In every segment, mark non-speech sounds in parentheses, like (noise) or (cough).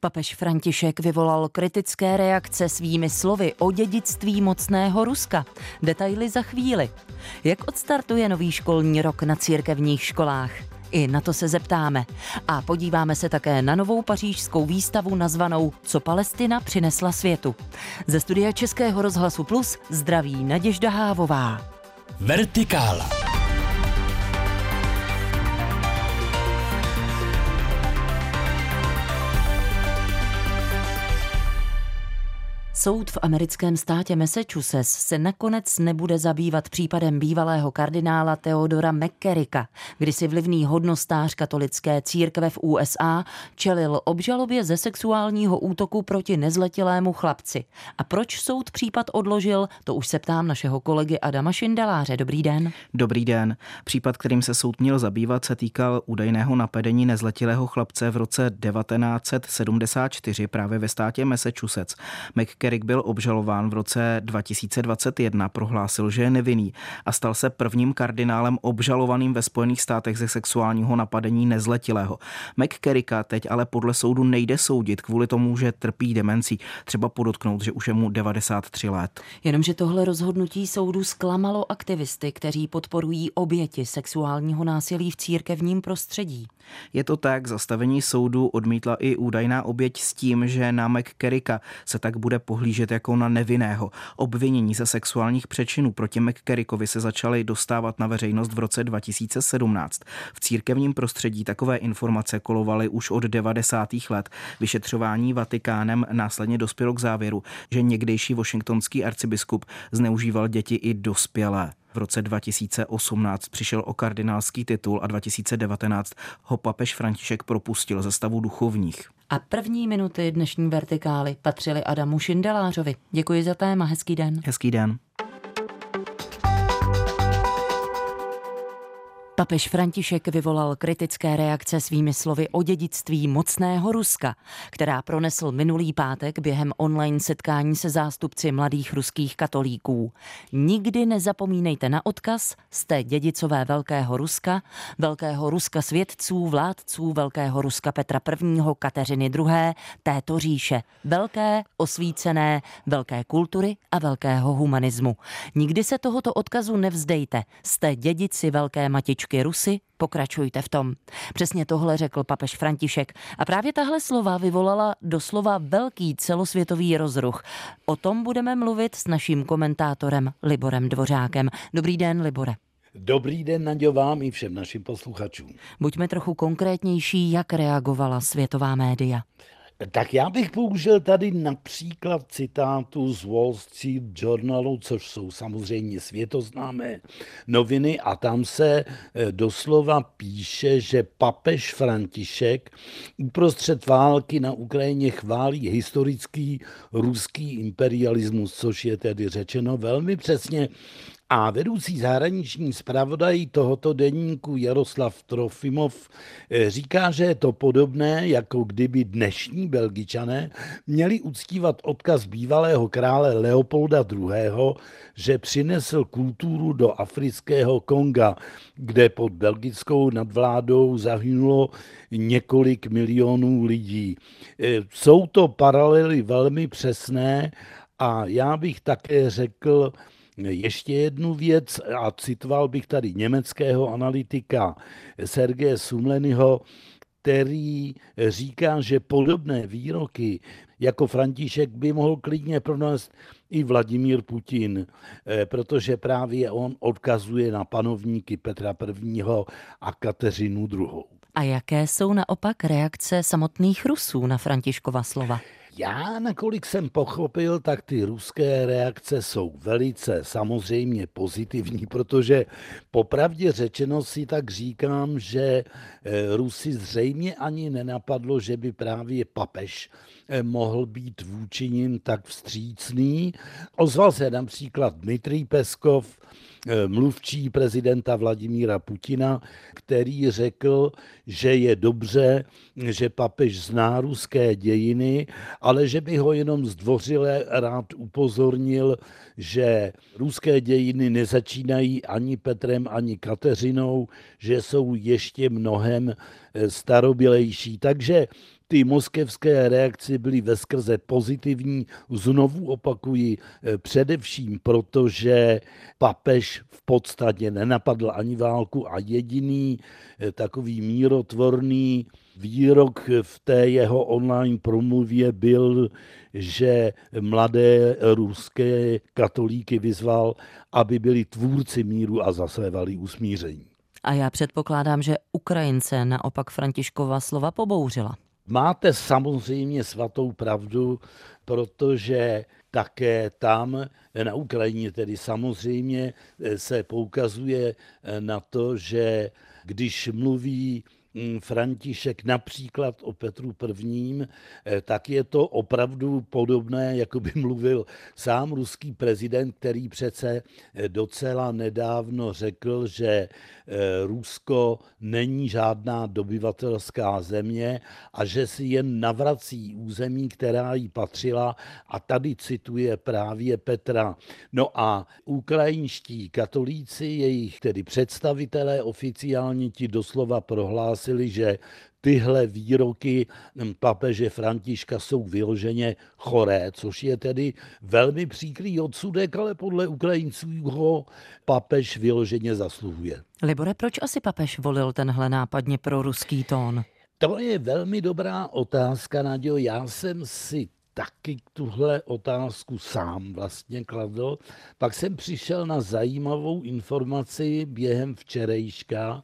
Papež František vyvolal kritické reakce svými slovy o dědictví mocného Ruska. Detaily za chvíli. Jak odstartuje nový školní rok na církevních školách? I na to se zeptáme. A podíváme se také na novou pařížskou výstavu nazvanou Co Palestina přinesla světu. Ze studia Českého rozhlasu Plus zdraví Naděžda Hávová. Vertikála. Soud v americkém státě Massachusetts se nakonec nebude zabývat případem bývalého kardinála Theodora McCarricka, kdy si vlivný hodnostář katolické církve v USA čelil obžalobě ze sexuálního útoku proti nezletilému chlapci. A proč soud případ odložil, to už se ptám našeho kolegy Adama Šindeláře. Dobrý den. Dobrý den. Případ, kterým se soud měl zabývat, se týkal údajného napadení nezletilého chlapce v roce 1974 právě ve státě Massachusetts. McCarrick Kerik byl obžalován v roce 2021, prohlásil, že je nevinný a stal se prvním kardinálem obžalovaným ve Spojených státech ze sexuálního napadení nezletilého. McCarricka teď ale podle soudu nejde soudit kvůli tomu, že trpí demencí. Třeba podotknout, že už je mu 93 let. Jenomže tohle rozhodnutí soudu zklamalo aktivisty, kteří podporují oběti sexuálního násilí v církevním prostředí. Je to tak, zastavení soudu odmítla i údajná oběť s tím, že na McCarricka se tak bude pohlížet jako na nevinného. Obvinění ze sexuálních přečinů proti McCarrickovi se začaly dostávat na veřejnost v roce 2017. V církevním prostředí takové informace kolovaly už od 90. let. Vyšetřování Vatikánem následně dospělo k závěru, že někdejší washingtonský arcibiskup zneužíval děti i dospělé. V roce 2018 přišel o kardinálský titul a 2019 ho papež František propustil ze stavu duchovních. A první minuty dnešní vertikály patřily Adamu Šindelářovi. Děkuji za téma, hezký den. Hezký den. Papež František vyvolal kritické reakce svými slovy o dědictví mocného Ruska, která pronesl minulý pátek během online setkání se zástupci mladých ruských katolíků. Nikdy nezapomínejte na odkaz, jste dědicové Velkého Ruska, Velkého Ruska svědců, vládců Velkého Ruska Petra I. Kateřiny II. této říše, velké, osvícené, velké kultury a velkého humanismu. Nikdy se tohoto odkazu nevzdejte, jste dědici Velké Matičky kroužky Rusy, pokračujte v tom. Přesně tohle řekl papež František a právě tahle slova vyvolala doslova velký celosvětový rozruch. O tom budeme mluvit s naším komentátorem Liborem Dvořákem. Dobrý den, Libore. Dobrý den, Naďo, vám i všem našim posluchačům. Buďme trochu konkrétnější, jak reagovala světová média. Tak já bych použil tady například citátu z Wall Street Journalu, což jsou samozřejmě světoznámé noviny a tam se eh, doslova píše, že papež František uprostřed války na Ukrajině chválí historický ruský imperialismus, což je tedy řečeno velmi přesně a vedoucí zahraniční zpravodaj tohoto denníku Jaroslav Trofimov eh, říká, že je to podobné, jako kdyby dnešní Belgičané měli uctívat odkaz bývalého krále Leopolda II., že přinesl kulturu do afrického Konga, kde pod belgickou nadvládou zahynulo několik milionů lidí. Eh, jsou to paralely velmi přesné a já bych také řekl, ještě jednu věc a citoval bych tady německého analytika Sergeje Sumlenyho, který říká, že podobné výroky jako František by mohl klidně pronést i Vladimír Putin, eh, protože právě on odkazuje na panovníky Petra I. a Kateřinu II. A jaké jsou naopak reakce samotných Rusů na Františkova slova? Já, nakolik jsem pochopil, tak ty ruské reakce jsou velice samozřejmě pozitivní, protože popravdě řečeno si tak říkám, že eh, Rusy zřejmě ani nenapadlo, že by právě papež eh, mohl být vůči nim tak vstřícný. Ozval se například Dmitrij Peskov, Eh, mluvčí prezidenta Vladimíra Putina, který řekl, že je dobře, že papež zná ruské dějiny, ale že by ho jenom zdvořile rád upozornil, že ruské dějiny nezačínají ani Petrem, ani Kateřinou, že jsou ještě mnohem eh, starobělejší. Takže ty moskevské reakce byly veskrze pozitivní. Znovu opakuji, eh, především protože papež v podstatě nenapadl ani válku a jediný eh, takový mírotvorný výrok v té jeho online promluvě byl, že mladé ruské katolíky vyzval, aby byli tvůrci míru a zasévali usmíření. A já předpokládám, že Ukrajince naopak Františkova slova pobouřila. Máte samozřejmě svatou pravdu, protože také tam na Ukrajině tedy samozřejmě se poukazuje na to, že když mluví František například o Petru I., eh, tak je to opravdu podobné, jako by mluvil sám ruský prezident, který přece eh, docela nedávno řekl, že Rusko není žádná dobyvatelská země a že si jen navrací území, která jí patřila a tady cituje právě Petra. No a ukrajinští katolíci, jejich tedy představitelé oficiálně ti doslova prohlásili, že tyhle výroky papeže Františka jsou vyloženě choré, což je tedy velmi příkrý odsudek, ale podle Ukrajinců ho papež vyloženě zasluhuje. Libore, proč asi papež volil tenhle nápadně pro ruský tón? To je velmi dobrá otázka, Nadějo. Já jsem si taky tuhle otázku sám vlastně kladl. Pak jsem přišel na zajímavou informaci během včerejška,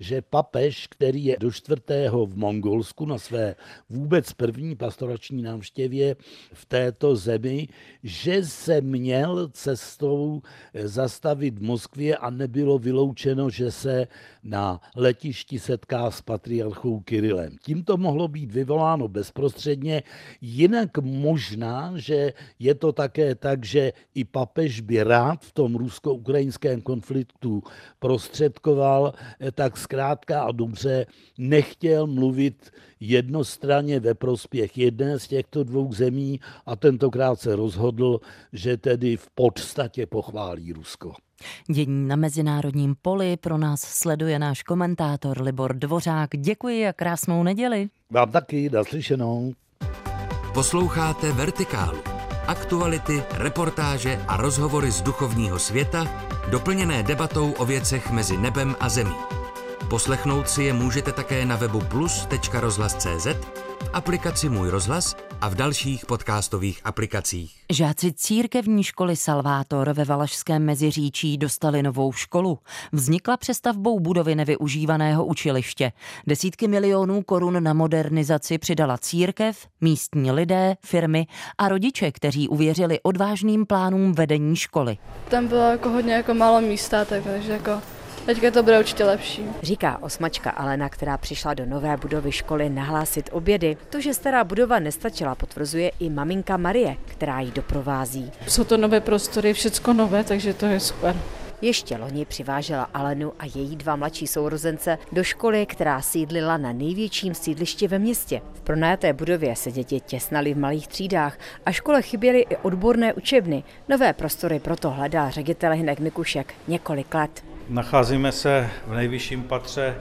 že papež, který je do čtvrtého v Mongolsku na své vůbec první pastorační návštěvě v této zemi, že se měl cestou zastavit v Moskvě a nebylo vyloučeno, že se na letišti setká s patriarchou Kirilem. Tím to mohlo být vyvoláno bezprostředně, jinak možná, že je to také tak, že i papež by rád v tom rusko-ukrajinském konfliktu prostředkoval, tak zkrátka a dobře nechtěl mluvit jednostranně ve prospěch jedné z těchto dvou zemí a tentokrát se rozhodl, že tedy v podstatě pochválí Rusko. Dění na mezinárodním poli pro nás sleduje náš komentátor Libor Dvořák. Děkuji a krásnou neděli. Vám taky, naslyšenou. Posloucháte Vertikálu. Aktuality, reportáže a rozhovory z duchovního světa, doplněné debatou o věcech mezi nebem a zemí. Poslechnout si je můžete také na webu plus.rozhlas.cz, v aplikaci Můj rozhlas a v dalších podcastových aplikacích. Žáci církevní školy Salvátor ve Valašském Meziříčí dostali novou školu. Vznikla přestavbou budovy nevyužívaného učiliště. Desítky milionů korun na modernizaci přidala církev, místní lidé, firmy a rodiče, kteří uvěřili odvážným plánům vedení školy. Tam bylo jako hodně jako málo místa, takže jako Teďka to bude určitě lepší. Říká osmačka Alena, která přišla do nové budovy školy nahlásit obědy. To, že stará budova nestačila, potvrzuje i maminka Marie, která ji doprovází. Jsou to nové prostory, všecko nové, takže to je super. Ještě loni přivážela Alenu a její dva mladší sourozence do školy, která sídlila na největším sídlišti ve městě. V pronajaté budově se děti těsnaly v malých třídách a škole chyběly i odborné učebny. Nové prostory proto hledá ředitel Hinek Mikušek několik let. Nacházíme se v nejvyšším patře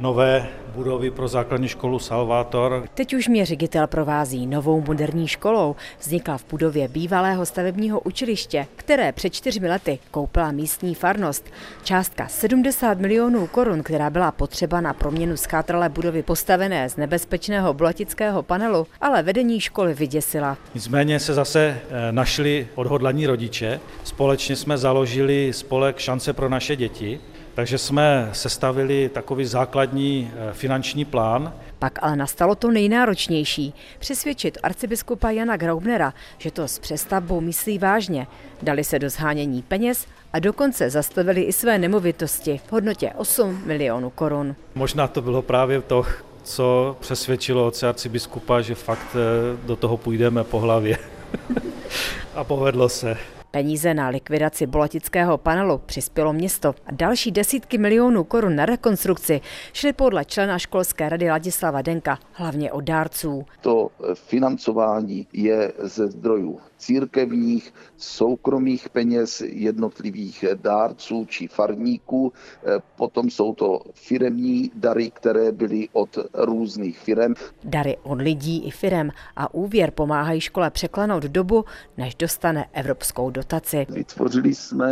nové budovy pro základní školu Salvator. Teď už mě ředitel provází novou moderní školou. Vznikla v budově bývalého stavebního učiliště, které před čtyřmi lety koupila místní farnost. Částka 70 milionů korun, která byla potřeba na proměnu schátralé budovy postavené z nebezpečného bolatického panelu, ale vedení školy vyděsila. Nicméně se zase eh, našli odhodlaní rodiče. Společně jsme založili spolek Šance pro naše děti, takže jsme sestavili takový základní eh, finanční plán. Pak ale nastalo to nejnáročnější. Přesvědčit arcibiskupa Jana Graubnera, že to s přestavbou myslí vážně. Dali se do zhánění peněz a dokonce zastavili i své nemovitosti v hodnotě 8 milionů korun. Možná to bylo právě to, co přesvědčilo otce arcibiskupa, že fakt eh, do toho půjdeme po hlavě. (laughs) a povedlo se. Peníze na likvidaci bolatického panelu přispělo město a další desítky milionů korun na rekonstrukci šly podle člena školské rady Ladislava Denka hlavně od dárců. To financování je ze zdrojů církevních, soukromých peněz jednotlivých dárců či farníků. Potom jsou to firemní dary, které byly od různých firem. Dary od lidí i firem a úvěr pomáhají škole překlenout dobu, než dostane evropskou dotaci. Vytvořili jsme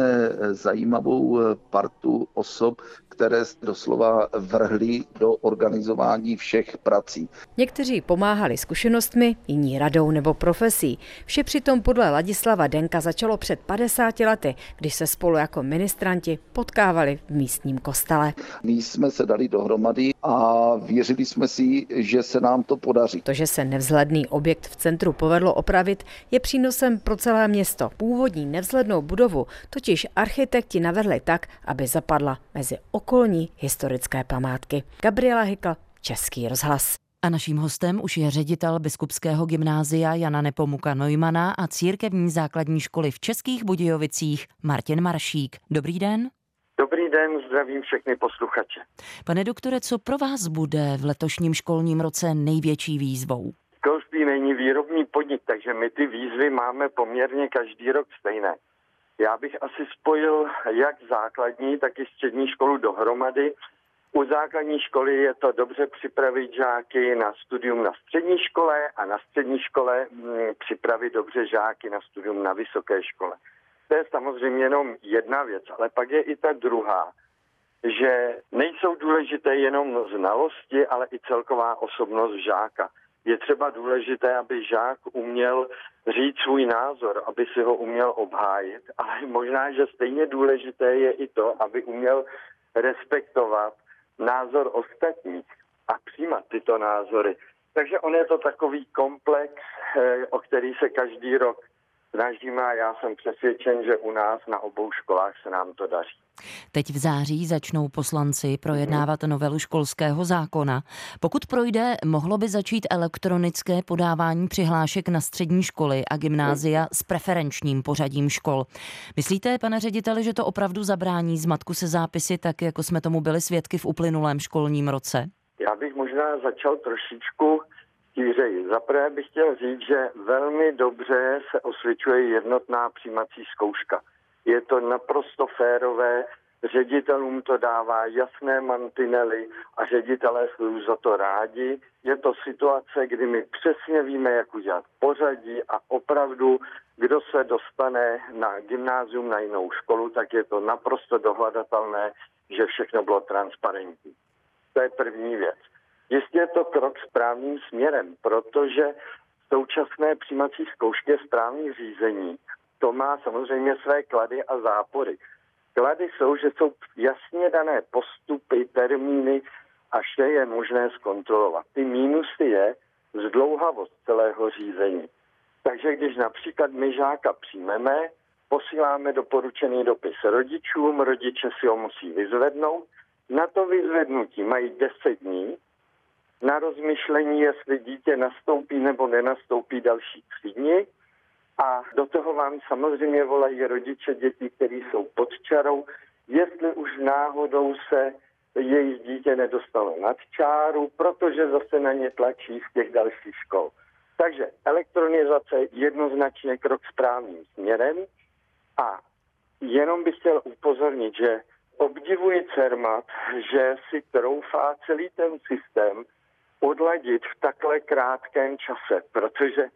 zajímavou partu osob, které doslova vrhly do organizování všech prací. Někteří pomáhali zkušenostmi, jiní radou nebo profesí. Vše přitom podle Ladislava Denka začalo před 50 lety, když se spolu jako ministranti potkávali v místním kostele. My jsme se dali dohromady a věřili jsme si, že se nám to podaří. To, že se nevzhledný objekt v centru povedlo opravit, je přínosem pro celé město. Původní nevzhlednou budovu totiž architekti navrhli tak, aby zapadla mezi okolní historické památky. Gabriela Hykl, Český rozhlas. A naším hostem už je ředitel biskupského gymnázia Jana Nepomuka Neumana a církevní základní školy v Českých Budějovicích Martin Maršík. Dobrý den. Dobrý den, zdravím všechny posluchače. Pane doktore, co pro vás bude v letošním školním roce největší výzvou? Školství není výrobní podnik, takže my ty výzvy máme poměrně každý rok stejné. Já bych asi spojil jak základní, tak i střední školu dohromady. U základní školy je to dobře připravit žáky na studium na střední škole a na střední škole mm, připravit dobře žáky na studium na vysoké škole. To je samozřejmě jenom jedna věc, ale pak je i ta druhá, že nejsou důležité jenom znalosti, ale i celková osobnost žáka. Je třeba důležité, aby žák uměl říct svůj názor, aby si ho uměl obhájit, ale možná, že stejně důležité je i to, aby uměl respektovat názor ostatních a přijímat tyto názory. Takže on je to takový komplex, eh, o který se každý rok snažíme a já jsem přesvědčen, že u nás na obou školách se nám to daří. Teď v září začnou poslanci projednávat novelu školského zákona. Pokud projde, mohlo by začít elektronické podávání přihlášek na střední školy a gymnázia s preferenčním pořadím škol. Myslíte, pane řediteli, že to opravdu zabrání zmatku se zápisy, tak jako jsme tomu byli svědky v uplynulém školním roce? Já bych možná začal trošičku šířeji. Zaprvé bych chtěl říct, že velmi dobře se osvědčuje jednotná přijímací zkouška. Je to naprosto férové, ředitelům to dává jasné mantinely a ředitelé jsou za to rádi. Je to situace, kdy my přesně víme, jak udělat pořadí a opravdu, kdo se dostane na gymnázium, na jinou školu, tak je to naprosto dohledatelné, že všechno bylo transparentní. To je první věc. Jistě je to krok správným směrem, protože současné přijímací zkoušky správných řízení, to má samozřejmě své klady a zápory. Klady jsou, že jsou jasně dané postupy, termíny a vše je možné zkontrolovat. Ty mínusy je zdlouhavost celého řízení. Takže když například my žáka přijmeme, posíláme doporučený dopis rodičům, rodiče si ho musí vyzvednout, na to vyzvednutí mají 10 dní, na rozmyšlení, jestli dítě nastoupí nebo nenastoupí další třídni. A do toho vám samozřejmě volají rodiče dětí, kteří jsou pod čarou, jestli už náhodou se jejich dítě nedostalo nad čáru, protože zase na ně tlačí z těch dalších škol. Takže elektronizace jednoznačně krok správným směrem a jenom bych chtěl upozornit, že obdivuji CERMAT, že si troufá celý ten systém odladit v takhle krátkém čase, protože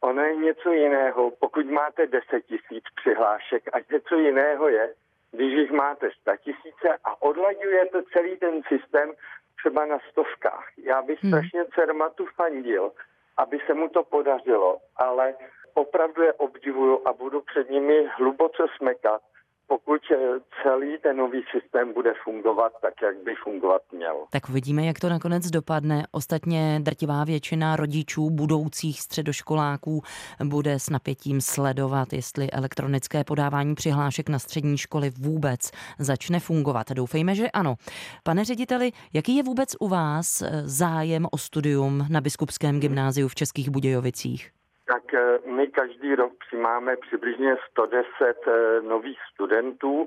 ono je něco jiného, pokud máte 10 tisíc přihlášek a něco jiného je, když jich máte 100 tisíce a odlaďujete celý ten systém třeba na stovkách. Já bych hmm. strašně Cermatu fandil, aby se mu to podařilo, ale opravdu je obdivuju a budu před nimi hluboce smekat, pokud eh, celý ten nový systém bude fungovat tak, jak by fungovat měl. Tak uvidíme, jak to nakonec dopadne. Ostatně drtivá většina rodičů budoucích středoškoláků bude s napětím sledovat, jestli elektronické podávání přihlášek na střední školy vůbec začne fungovat. Doufejme, že ano. Pane řediteli, jaký je vůbec u vás eh, zájem o studium na Biskupském gymnáziu v Českých Budějovicích? Tak eh, my každý rok přijímáme přibližně 110 eh, nových studentů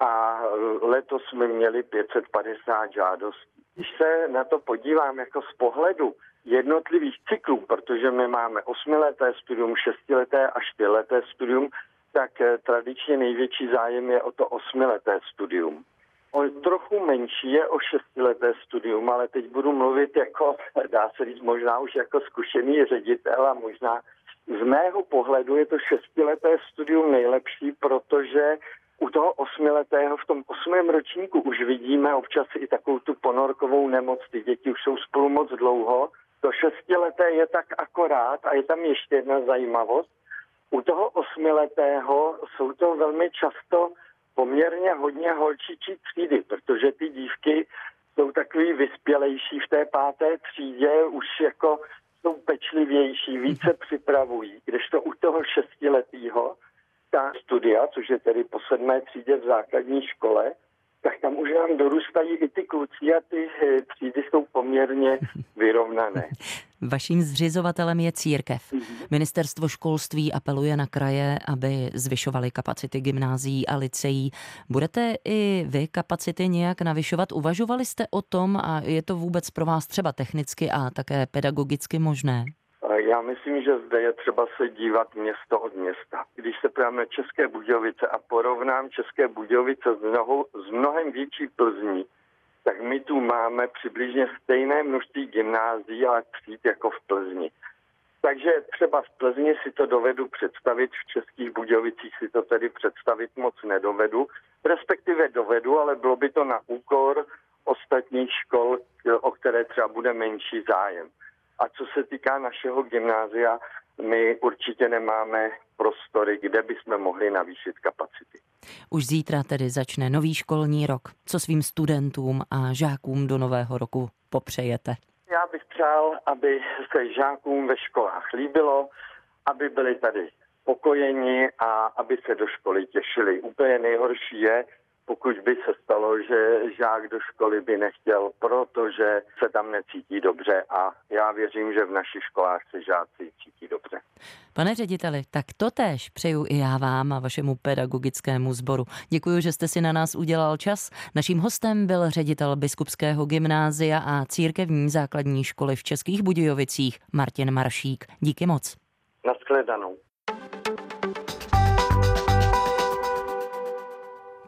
a letos jsme měli 550 žádostí. Když se na to podívám jako z pohledu jednotlivých cyklů, protože my máme osmileté studium, šestileté a čtyřleté studium, tak eh, tradičně největší zájem je o to osmileté studium. O trochu menší je o šestileté studium, ale teď budu mluvit jako, dá se říct, možná už jako zkušený ředitel a možná z mého pohledu je to šestileté studium nejlepší, protože u toho osmiletého v tom osmém ročníku už vidíme občas i takovou tu ponorkovou nemoc. Ty děti už jsou spolu moc dlouho. To šestileté je tak akorát a je tam ještě jedna zajímavost. U toho osmiletého jsou to velmi často poměrně hodně holčičí třídy, protože ty dívky jsou takový vyspělejší v té páté třídě, už jako jsou pečlivější, více připravují, kdežto u toho šestiletého ta studia, což je tedy po sedmé třídě v základní škole, tak tam už nám dorůstají i ty kluci a ty eh, třídy jsou poměrně vyrovnané. (laughs) Vaším zřizovatelem je církev. Mhm. Ministerstvo školství apeluje na kraje, aby zvyšovaly kapacity gymnázií a liceí. Budete i vy kapacity nějak navyšovat? Uvažovali jste o tom a je to vůbec pro vás třeba technicky a také pedagogicky možné? Já myslím, že zde je třeba se dívat město od města. Když se právě České Budějovice a porovnám České Budějovice s, mnoho, s mnohem větší Plzní, tak my tu máme přibližně stejné množství gymnázií a tříd jako v Plzni. Takže třeba v Plzni si to dovedu představit, v Českých Budějovicích si to tedy představit moc nedovedu, respektive dovedu, ale bylo by to na úkor ostatních škol, o které třeba bude menší zájem. A co se týká našeho gymnázia, my určitě nemáme prostory, kde bychom mohli navýšit kapacity. Už zítra tedy začne nový školní rok. Co svým studentům a žákům do nového roku popřejete? Já bych přál, aby se žákům ve školách líbilo, aby byli tady spokojeni a aby se do školy těšili. Úplně nejhorší je, pokud by se stalo, že žák do školy by nechtěl, protože se tam necítí dobře a já věřím, že v našich školách se žáci cítí dobře. Pane řediteli, tak to též přeju i já vám a vašemu pedagogickému sboru. Děkuji, že jste si na nás udělal čas. Naším hostem byl ředitel Biskupského gymnázia a církevní základní školy v Českých Budějovicích Martin Maršík. Díky moc. Naschledanou.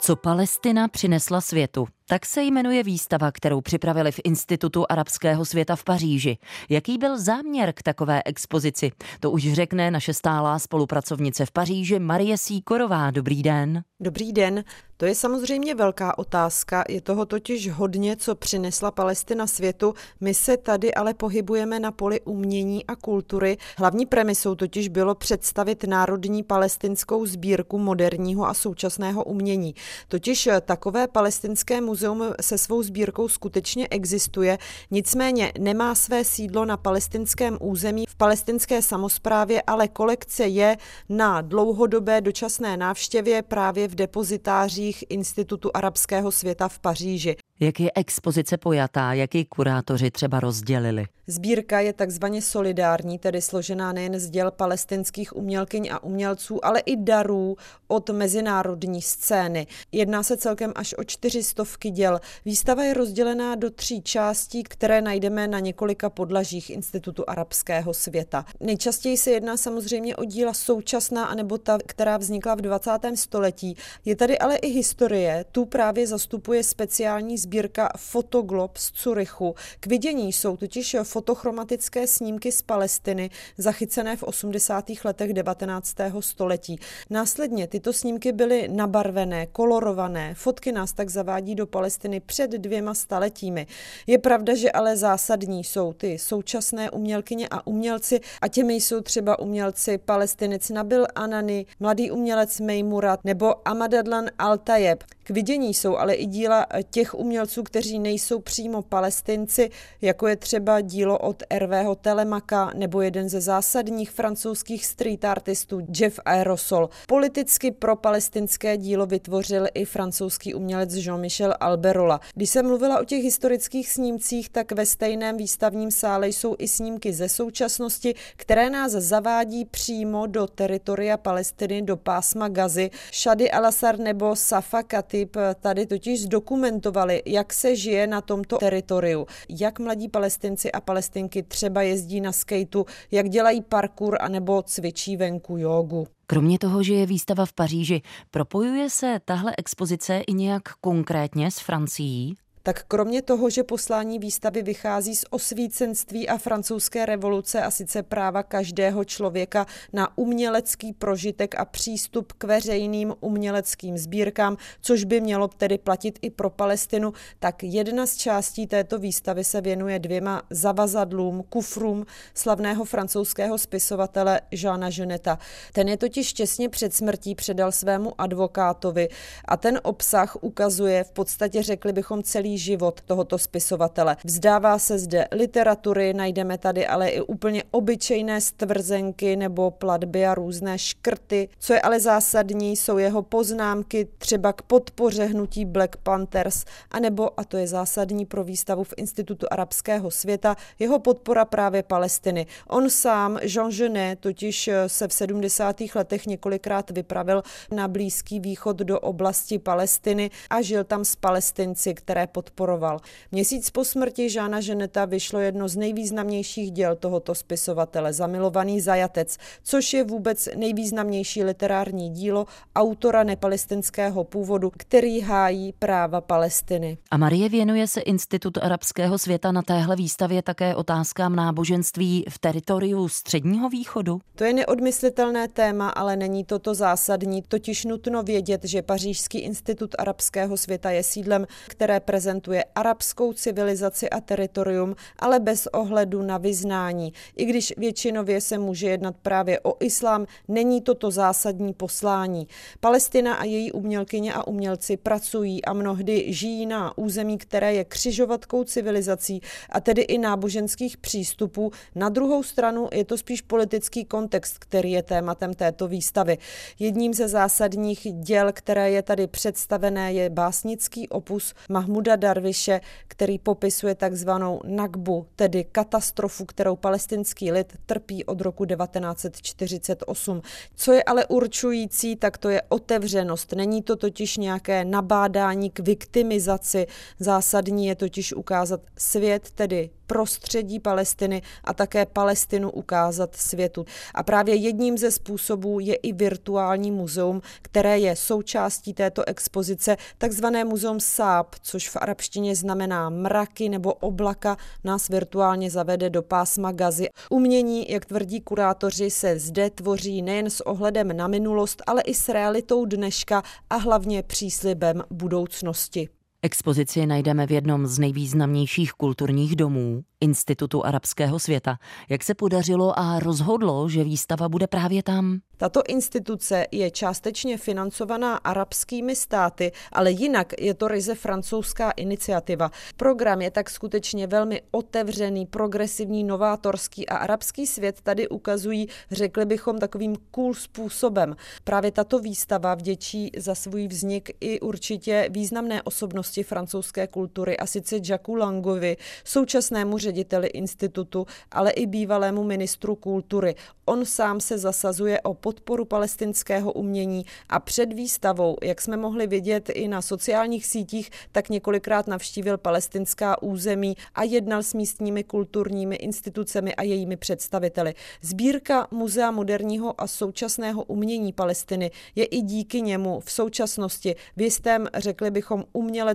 Co Palestina přinesla světu. Tak se jmenuje výstava, kterou připravili v Institutu arabského světa v Paříži. Jaký byl záměr k takové expozici? To už řekne naše stálá spolupracovnice v Paříži Marie Síkorová. Dobrý den. Dobrý den. To je samozřejmě velká otázka. Je toho totiž hodně, co přinesla Palestina světu. My se tady ale pohybujeme na poli umění a kultury. Hlavní premisou totiž bylo představit národní palestinskou sbírku moderního a současného umění. Totiž takové palestinské muzeum muzeum se svou sbírkou skutečně existuje, nicméně nemá své sídlo na palestinském území v palestinské samozprávě, ale kolekce je na dlouhodobé dočasné návštěvě právě v depozitářích Institutu arabského světa v Paříži. Jak je expozice pojatá, jak ji kurátoři třeba rozdělili? Sbírka je takzvaně solidární, tedy složená nejen z děl palestinských umělkyň a umělců, ale i darů od mezinárodní scény. Jedná se celkem až o čtyřistovky děl. Výstava je rozdělená do tří částí, které najdeme na několika podlažích Institutu arabského světa. Nejčastěji se jedná samozřejmě o díla současná anebo ta, která vznikla v 20. století. Je tady ale i historie, tu právě zastupuje speciální sbírka Fotoglob z Curychu. K vidění jsou totiž fotochromatické snímky z Palestiny, zachycené v 80. letech 19. století. Následně tyto snímky byly nabarvené, kolorované. Fotky nás tak zavádí do Palestiny před dvěma staletími. Je pravda, že ale zásadní jsou ty současné umělkyně a umělci a těmi jsou třeba umělci palestinec Nabil Anani, mladý umělec Mejmurat nebo Amadadlan Altayeb. K vidění jsou ale i díla těch umělců, kteří nejsou přímo palestinci, jako je třeba dílo od Hervého Telemaka nebo jeden ze zásadních francouzských street artistů Jeff Aerosol. Politicky pro palestinské dílo vytvořil i francouzský umělec Jean-Michel Alberola. Když jsem mluvila o těch historických snímcích, tak ve stejném výstavním sále jsou i snímky ze současnosti, které nás zavádí přímo do teritoria Palestiny, do pásma Gazy. Shady Alasar nebo Safa Kati Filip tady totiž zdokumentovali, jak se žije na tomto teritoriu, jak mladí palestinci a palestinky třeba jezdí na skateu, jak dělají parkour anebo cvičí venku jogu. Kromě toho, že je výstava v Paříži, propojuje se tahle expozice i nějak konkrétně s Francií? Tak kromě toho, že poslání výstavy vychází z osvícenství a francouzské revoluce a sice práva každého člověka na umělecký prožitek a přístup k veřejným uměleckým sbírkám, což by mělo tedy platit i pro Palestinu, tak jedna z částí této výstavy se věnuje dvěma zavazadlům, kufrům slavného francouzského spisovatele Jeana Geneta. Ten je totiž těsně před smrtí předal svému advokátovi a ten obsah ukazuje v podstatě, řekli bychom, celý život tohoto spisovatele. Vzdává se zde literatury, najdeme tady ale i úplně obyčejné stvrzenky nebo platby a různé škrty. Co je ale zásadní, jsou jeho poznámky třeba k podpoře hnutí Black Panthers, anebo, a to je zásadní pro výstavu v Institutu arabského světa, jeho podpora právě Palestiny. On sám, Jean Genet, totiž se v 70. letech několikrát vypravil na Blízký východ do oblasti Palestiny a žil tam s palestinci, které podporoval. Měsíc po smrti Žána Ženeta vyšlo jedno z nejvýznamnějších děl tohoto spisovatele, Zamilovaný zajatec, což je vůbec nejvýznamnější literární dílo autora nepalestinského původu, který hájí práva Palestiny. A Marie věnuje se Institutu arabského světa na téhle výstavě také otázkám náboženství v teritoriu Středního východu? To je neodmyslitelné téma, ale není toto zásadní, totiž nutno vědět, že Pařížský institut arabského světa je sídlem, které prezentuje reprezentuje arabskou civilizaci a teritorium, ale bez ohledu na vyznání. I když většinově se může jednat právě o islám, není toto zásadní poslání. Palestina a její umělkyně a umělci pracují a mnohdy žijí na území, které je křižovatkou civilizací a tedy i náboženských přístupů. Na druhou stranu je to spíš politický kontext, který je tématem této výstavy. Jedním ze zásadních děl, které je tady představené, je básnický opus Mahmuda Darviše, který popisuje takzvanou Nagbu, tedy katastrofu, kterou palestinský lid trpí od roku 1948. Co je ale určující, tak to je otevřenost. Není to totiž nějaké nabádání k viktimizaci. Zásadní je totiž ukázat svět, tedy prostředí Palestiny a také Palestinu ukázat světu. A právě jedním ze způsobů je i virtuální muzeum, které je součástí této expozice, takzvané muzeum Sáb, což v arabštině znamená mraky nebo oblaka, nás virtuálně zavede do pásma gazy. Umění, jak tvrdí kurátoři, se zde tvoří nejen s ohledem na minulost, ale i s realitou dneška a hlavně příslibem budoucnosti. Expozici najdeme v jednom z nejvýznamnějších kulturních domů, Institutu arabského světa. Jak se podařilo a rozhodlo, že výstava bude právě tam? Tato instituce je částečně financovaná arabskými státy, ale jinak je to ryze francouzská iniciativa. Program je tak skutečně velmi otevřený, progresivní, novátorský a arabský svět tady ukazují, řekli bychom, takovým cool způsobem. Právě tato výstava vděčí za svůj vznik i určitě významné osobnosti francouzské kultury, a sice Jacques Langovi, současnému řediteli institutu, ale i bývalému ministru kultury. On sám se zasazuje o podporu palestinského umění a před výstavou, jak jsme mohli vidět i na sociálních sítích, tak několikrát navštívil palestinská území a jednal s místními kulturními institucemi a jejími představiteli. Sbírka Muzea moderního a současného umění Palestiny je i díky němu v současnosti v jistém, řekli bychom,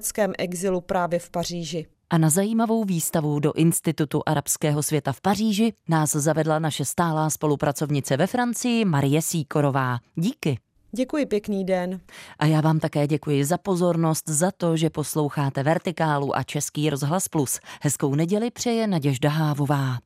uměleckém exilu právě v Paříži. A na zajímavou výstavu do Institutu arabského světa v Paříži nás zavedla naše stálá spolupracovnice ve Francii Marie Síkorová. Díky. Děkuji, pěkný den. A já vám také děkuji za pozornost, za to, že posloucháte Vertikálu a Český rozhlas Plus. Hezkou neděli přeje Naděžda Hávová.